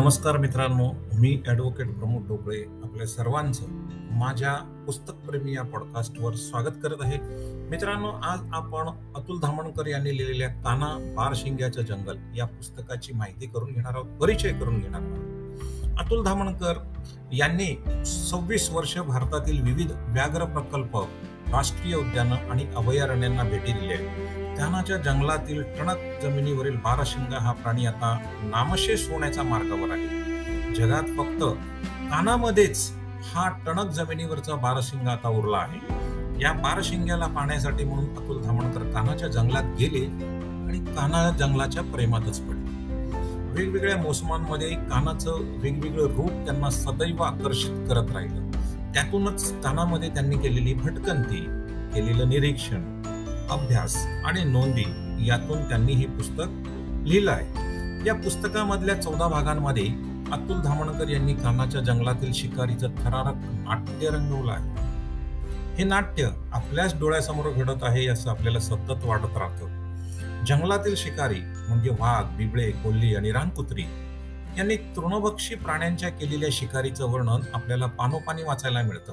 नमस्कार मित्रांनो मी ॲडव्होकेट प्रमोद ढोकळे आपल्या सर्वांचं माझ्या पुस्तकप्रेमी या पॉडकास्टवर स्वागत करत आहे. मित्रांनो आज आपण अतुल धामणकर यांनी लिहिलेल्या काना बारशिंग्याचं जंगल या पुस्तकाची माहिती करून घेणार आहोत परिचय करून घेणार आहोत. अतुल धामणकर यांनी सव्वीस वर्ष भारतातील विविध व्याघ्र प्रकल्प राष्ट्रीय उद्यानं आणि अभयारण्यांना भेटी दिल्या आहेत. कानाच्या जंगलातील टणक जमिनीवरील बाराशिंगा हा प्राणी आता नामशेष होण्याच्या मार्गावर आहे. जगात फक्त कानामध्येच हा टणक जमिनीवरचा बाराशिंगा आता उरला आहे. या बारशिंग्याला पाहण्यासाठी म्हणून अतुल धामणकर कानाच्या जंगलात गेले आणि काना जंगलाच्या प्रेमातच पडले. वेगवेगळ्या मोसमांमध्ये कानाचं वेगवेगळं रूप त्यांना सदैव आकर्षित करत राहिलं. त्यातूनच कानामध्ये त्यांनी केलेली भटकंती केलेलं निरीक्षण अभ्यास आणि नोंदी यातून त्यांनी हे पुस्तक लिहिलं आहे. या पुस्तकामधल्या चौदा भागांमध्ये अतुल धामणकर यांनी कानाच्या जंगलातील शिकारीचं थरारक नाट्य रंगवलं आहे. हे नाट्य आपल्याच डोळ्यासमोर घडत आहे असं आपल्याला सतत वाटत राहतं. जंगलातील शिकारी म्हणजे वाघ बिबळे कोल्ली आणि रानकुत्री यांनी तृणभक्षी प्राण्यांच्या केलेल्या शिकारीचं वर्णन आपल्याला पानोपानी वाचायला मिळतं.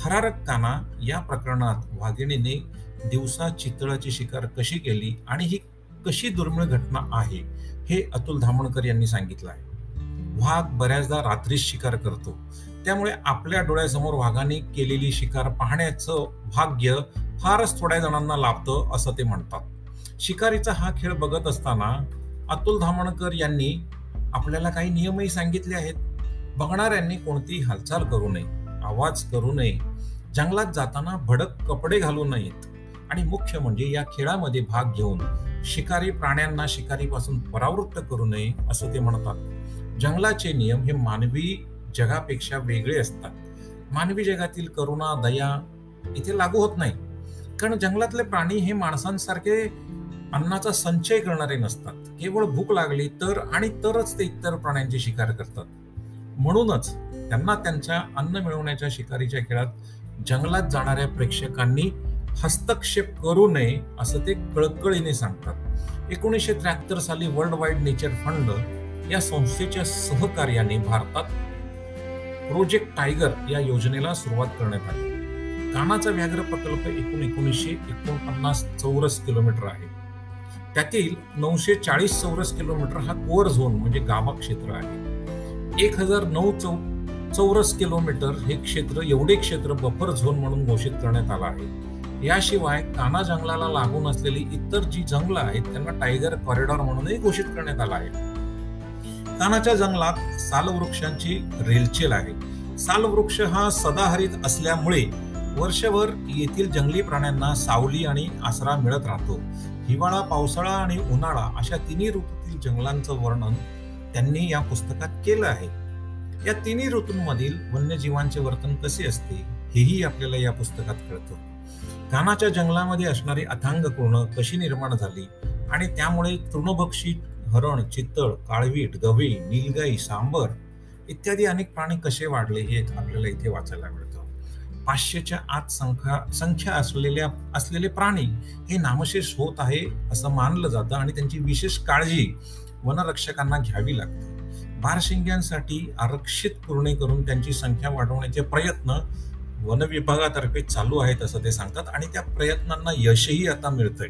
थरारक काना या प्रकरणात वाघिणीने दिवसा चितळाची शिकार कशी केली आणि ही कशी दुर्मिळ घटना आहे हे अतुल धामणकर यांनी सांगितलं आहे. वाघ बऱ्याचदा रात्रीच शिकार करतो. त्यामुळे आपल्या डोळ्यासमोर वाघाने केलेली शिकार पाहण्याचं भाग्य फारच थोड्या जणांना लाभतं असं ते म्हणतात. शिकारीचा हा खेळ बघत असताना अतुल धामणकर यांनी आपल्याला काही नियमही सांगितले आहेत. बघणाऱ्यांनी कोणतीही हालचाल करू नये आवाज करू नये. जंगलात जाताना भडक कपडे घालू नयेत. आणि मुख्य म्हणजे या खेळामध्ये भाग घेऊन शिकारी प्राण्यांना शिकारीपासून परावृत्त करू नये असं ते म्हणतात. जंगलाचे नियम हे मानवी जगापेक्षा वेगळे असतात. मानवी जगातील करुणा दया इथे लागू होत नाही. कारण जंगलातले प्राणी हे माणसांसारखे अन्नाचा संचय करणारे नसतात. केवळ भूक लागली तर आणि तरच ते इतर प्राण्यांची शिकार करतात. म्हणूनच त्यांना त्यांच्या अन्न मिळवण्याच्या शिकारीच्या खेळात जंगलात जाणाऱ्या प्रेक्षकांनी हस्तक्षेप करू नये असं ते कळकळीने सांगतात. एकोणीसशे त्र्याहत्तर साली वर्ल्ड वाईड नेचर फंड या संस्थेच्या सहकार्याने भारतात प्रोजेक्ट टायगर या योजनेला सुरुवात करण्यात आली. कानाचा व्याघ्र प्रकल्प एकूण एकोणीसशे एकोणपन्नास चौरस किलोमीटर आहे. त्यातील नऊशे चाळीस चौरस किलोमीटर हा कोअर झोन म्हणजे गाभा क्षेत्र आहे. एक हजार नऊ चौ चौरस किलोमीटर हे क्षेत्र एवढे क्षेत्र बफर झोन म्हणून घोषित करण्यात आलं आहे. याशिवाय काना जंगलाला लागून असलेली इतर जी जंगलं आहेत त्यांना टायगर कॉरिडॉर म्हणूनही घोषित करण्यात आला आहे. कानाच्या जंगलात सालवृक्षांची रेलचेल आहे. सालवृक्ष हा सदाहरित असल्यामुळे वर्षभर येथील जंगली प्राण्यांना सावली आणि आसरा मिळत राहतो. हिवाळा पावसाळा आणि उन्हाळा अशा तिन्ही ऋतूतील जंगलांचं वर्णन त्यांनी या पुस्तकात केलं आहे. या तिन्ही ऋतूंमधील वन्यजीवांचे वर्तन कसे असते हेही आपल्याला या पुस्तकात कळतं. घानाच्या जंगलामध्ये असणारी अथांग पूर्ण कशी निर्माण झाली? आणि त्यामुळे तृणभक्षी हरण चित्तळ काळवीट गवी नीलगाई सांबर इत्यादी अनेक प्राणी कसे वाढले हे आपल्याला इथे वाचायला मिळतं. पाचशेच्या आत संख्या संख्या असलेल्या असलेले प्राणी हे नामशेष होत आहे असं मानलं जातं आणि त्यांची विशेष काळजी वनरक्षकांना घ्यावी लागते. बारशिंग्यांसाठी आरक्षित पूर्ण करून त्यांची संख्या वाढवण्याचे प्रयत्न वन विभागातर्फे चालू आहेत असं ते सांगतात आणि त्या प्रयत्नांना यशही आता मिळतंय.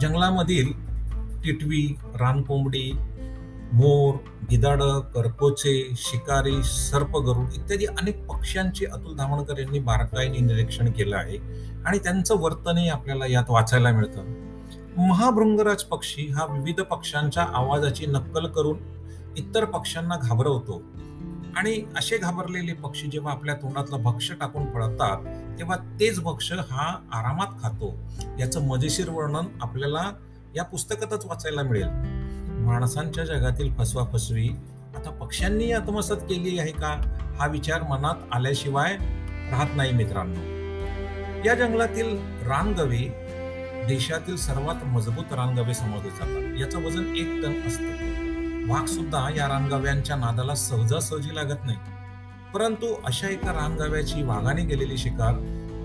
जंगलामधील टिटवी रानकोंबडी मोर गिदाड करकोचे शिकारी सर्पगरुड इत्यादी अनेक पक्ष्यांचे अतुल धामणकर यांनी बारकाईने निरीक्षण केलं आहे आणि त्यांचं वर्तनही आपल्याला यात वाचायला मिळतं. महाभृंगराज पक्षी हा विविध पक्ष्यांच्या आवाजाची नक्कल करून इतर पक्ष्यांना घाबरवतो. आणि असे घाबरलेले पक्षी जेव्हा आपल्या तोंडातलं भक्ष टाकून पळतात तेव्हा तेच भक्ष हा आरामात खातो. याचं मजेशीर वर्णन आपल्याला या पुस्तकातच वाचायला मिळेल. माणसांच्या जगातील फसवा फसवी आता पक्ष्यांनी आत्मसात केली आहे का? हा विचार मनात आल्याशिवाय राहत नाही मित्रांनो. या जंगलातील रानगवे देशातील सर्वात मजबूत रानगवे समजले जातात. याचं वजन एक टन असतं. वाघ सुद्धा या रानगव्यांच्या नादाला सहजासहजी लागत नाही परंतु अशा एका रानगव्याची वाघाने गेलेली शिकार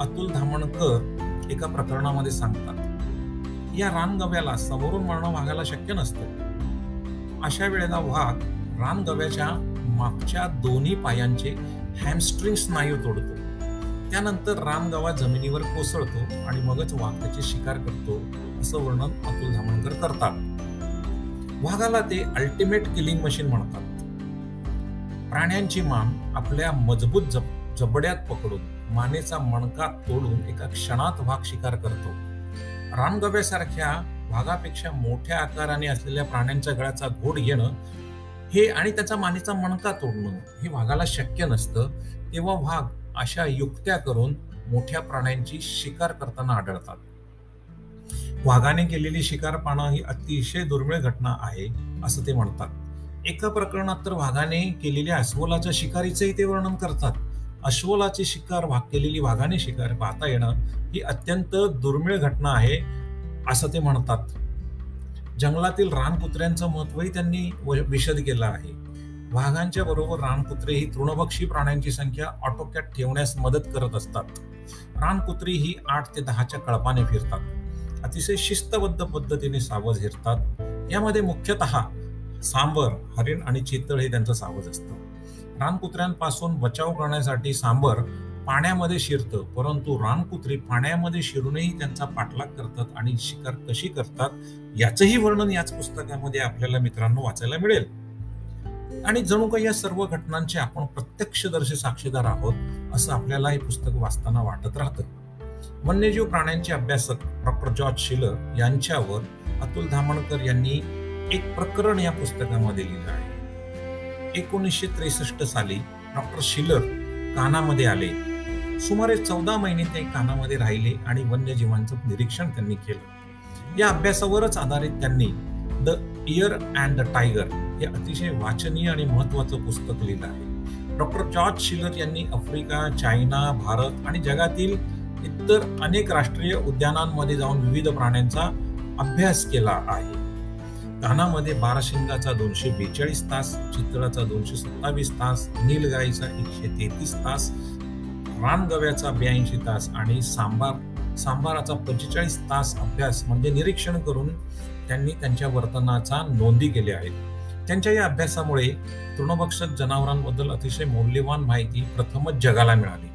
अतुल धामणकर एका प्रकरणामध्ये सांगतात. या रानगव्याला समोरून मरणं वाघाला शक्य नसतं. अशा वेळेला वाघ रानगव्याच्या मागच्या दोन्ही पायांचे हॅमस्ट्रिंग स्नायू तोडतो. त्यानंतर रानगवा जमिनीवर कोसळतो आणि मगच वाघ त्याची शिकार करतो असं वर्णन अतुल धामणकर करतात. वाघाला ते अल्टिमेट किलिंग मशीन म्हणतात. प्राण्यांची मान आपल्या मजबूत जब जबड्यात पकडून मानेचा मणका तोडून एका क्षणात वाघ शिकार करतो. रानगव्यासारख्या वाघापेक्षा मोठ्या आकाराने असलेल्या प्राण्यांच्या गळ्याचा घोड घेणं हे आणि त्याचा मानेचा मणका तोडणं हे वाघाला शक्य नसतं तेव्हा वाघ अशा युक्त्या करून मोठ्या प्राण्यांची शिकार करताना आढळतात. वाघाने केलेली शिकार पाहणं ही अतिशय दुर्मिळ घटना आहे असं ते म्हणतात. एका प्रकरणात तर वाघाने केलेल्या अस्वलाच्या शिकारीचंही ते वर्णन करतात. अश्वलाची शिकार वाघ केलेली वाघाने शिकार पाहता येणं ही अत्यंत दुर्मिळ घटना आहे असं ते म्हणतात. जंगलातील रानकुत्र्यांचं महत्वही त्यांनी विशद केलं आहे. वाघांच्या बरोबर रानकुत्रे ही तृणभक्षी प्राण्यांची संख्या ऑटोक्यात ठेवण्यास मदत करत असतात. रानकुत्री ही आठ ते दहाच्या कळपाने फिरतात. अतिशय शिस्तबद्ध पद्धतीने सावज हिरतात. यामध्ये मुख्यतः सांबर हरिण आणि चितळ हे त्यांचं सावज असतं. रानकुत्र्यांपासून बचाव करण्यासाठी सांबर पाण्यामध्ये शिरतं परंतु रानकुत्री पाण्यामध्ये शिरूनही त्यांचा पाठलाग करतात आणि शिकार कशी करतात याचंही वर्णन याच पुस्तकामध्ये आपल्याला मित्रांनो वाचायला मिळेल. आणि जणू काही या सर्व घटनांचे आपण प्रत्यक्षदर्शी साक्षीदार आहोत असं आपल्याला हे पुस्तक वाचताना वाटत राहतं. वन्यजीव प्राण्यांचे अभ्यासक डॉक्टर जॉर्ज शिलर यांच्यावर अतुल धामणकर यांनी एक प्रकरण या पुस्तकामध्ये लिहिलं आहे. एकोणीसशे त्रेसष्ट साली डॉक्टर शिलर कानामध्ये आले. सुमारे चौदा महिने ते कानामध्ये राहिले आणि वन्यजीवांचं निरीक्षण त्यांनी केलं. या अभ्यासावरच आधारित त्यांनी the year and the tiger हे अतिशय वाचनीय आणि महत्वाचं पुस्तक लिहिलं आहे. डॉक्टर जॉर्ज शिलर यांनी आफ्रिका चायना भारत आणि जगातील इतर अनेक राष्ट्रीय उद्यानांमध्ये जाऊन विविध प्राण्यांचा अभ्यास केला आहे. कानामध्ये बाराशिंगाचा दोनशे बेचाळीस तास चित्राचा दोनशे सत्तावीस तास नीलगाईचा एकशे तेहतीस तास रानगव्याचा ब्याऐंशी तास आणि सांबार सांबाराचा पंचेचाळीस तास अभ्यास म्हणजे निरीक्षण करून त्यांनी त्यांच्या वर्तनाचा नोंदी केल्या आहेत. त्यांच्या या अभ्यासामुळे तृणभक्षक जनावरांबद्दल अतिशय मौल्यवान माहिती प्रथमच जगाला मिळाली.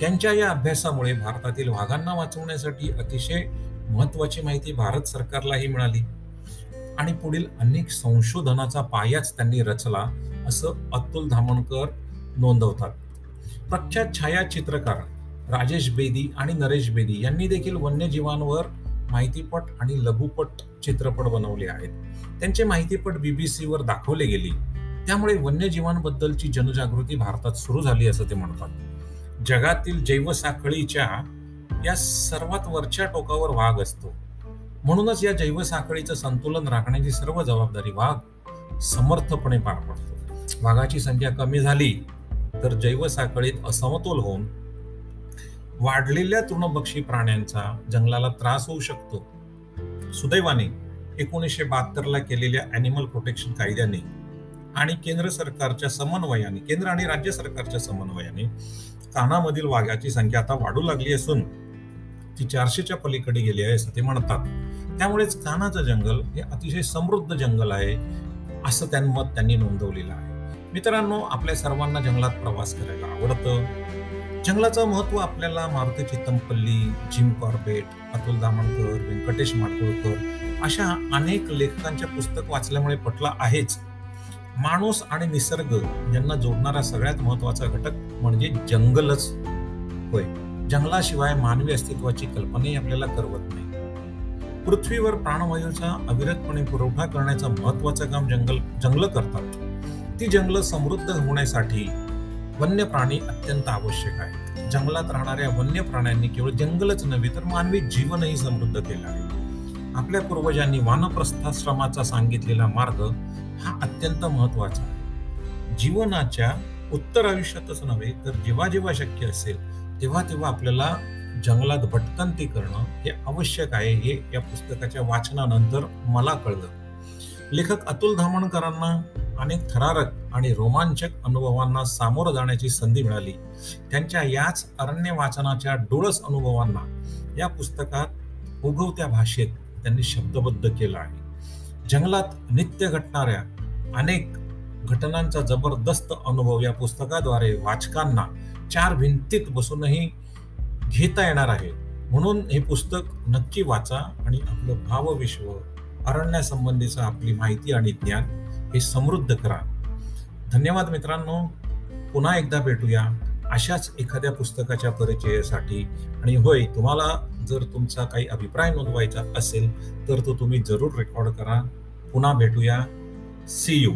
त्यांच्या या अभ्यासामुळे भारतातील वाघांना वाचवण्यासाठी अतिशय महत्वाची माहिती भारत सरकारलाही मिळाली. आणि पुढील अनेक संशोधनाचा पायाच त्यांनी रचला असं अतुल धामणकर नोंदवतात. प्रख्यात छायाचित्रकार राजेश बेदी आणि नरेश बेदी यांनी देखील वन्यजीवांवर माहितीपट आणि लघुपट चित्रपट बनवले आहेत. त्यांचे माहितीपट बीबीसीवर दाखवले गेले. त्यामुळे वन्यजीवांबद्दलची जनजागृती भारतात सुरू झाली असं ते म्हणतात. जगातील जैवसाखळीच्या या सर्वात वरच्या टोकावर वाघ असतो. म्हणूनच या जैवसाखळीचं संतुलन राखण्याची सर्व जबाबदारी वाघ समर्थपणे पार पडतो. वाघाची संख्या कमी झाली तर जैवसाखळीत असमतोल होऊन वाढलेल्या तृणभक्षी प्राण्यांचा जंगलाला त्रास होऊ शकतो. सुदैवाने एकोणीसशे बहात्तरला केलेल्या अॅनिमल प्रोटेक्शन कायद्याने आणि केंद्र सरकारच्या समन्वयाने केंद्र आणि राज्य सरकारच्या समन्वयाने कानामधील वाघाची संख्या आता वाढू लागली असून ती चारशेच्या पलीकडे गेली आहे असं ते म्हणतात. त्यामुळेच कानाचं जंगल हे अतिशय समृद्ध जंगल आहे असं त्यांमत त्यांनी नोंदवलेलं आहे. मित्रांनो आपल्या सर्वांना जंगलात प्रवास करायला आवडतं. जंगलाचं महत्त्व आपल्याला मारुती चित्तमपल्ली जिम कॉर्बेट अतुल दामणकर व्यंकटेश माडगुळकर अशा अनेक लेखकांच्या पुस्तक वाचल्यामुळे पटला आहेच. माणूस आणि निसर्ग यांना जोडणारा सगळ्यात महत्त्वाचा घटक म्हणजे जंगलच. होय जंगलाशिवाय मानवी अस्तित्वाची कल्पनाही आपल्याला करवत नाही. पृथ्वीवर प्राणवायूचा अविरतपणे पुरवठा करण्याचं महत्वाचं काम जंगल जंगल करतात. ती जंगलं समृद्ध होण्यासाठी वन्य प्राणी अत्यंत आवश्यक आहे जंगलात राहणाऱ्या वन्य प्राण्यांनी केवळ जंगलच नव्हे तर मानवी जीवनही समृद्ध केलं आहे. आपल्या पूर्वजांनी वानप्रस्थाश्रमाचा सांगितलेला मार्ग हा अत्यंत महत्त्वाचा आहे. जीवनाच्या उत्तर आयुष्यातच नव्हे तर जेव्हा जेव्हा शक्य असेल तेव्हा तेव्हा आपल्याला जंगलात भटकंती करणं हे आवश्यक आहे हे या पुस्तकाच्या वाचनानंतर मला कळलं. लेखक अतुल धामणकरांना अनेक थरारक आणि रोमांचक अनुभवांना सामोरं जाण्याची संधी मिळाली. त्यांच्या याच अरण्य वाचनाच्या डोळस अनुभवांना या पुस्तकात उगवत्या भाषेत त्यांनी शब्दबद्ध केलं आहे. जंगलात नित्य घटणाऱ्या अनेक घटनांचा जबरदस्त अनुभव या पुस्तकाद्वारे वाचकांना चार भिंतीत बसूनही घेता येणार आहे. म्हणून हे पुस्तक नक्की वाचा आणि आपलं भावविश्व अरण्यासंबंधीचं आपली माहिती आणि ज्ञान हे समृद्ध करा. धन्यवाद मित्रांनो. पुन्हा एकदा भेटूया अशाच एखाद्या पुस्तकाच्या परिचयासाठी. आणि होय तुम्हाला जर तुमचा काही अभिप्राय नोंदवायचा असेल तर तो तुम्ही जरूर रेकॉर्ड करा. पुन्हा भेटूया. C you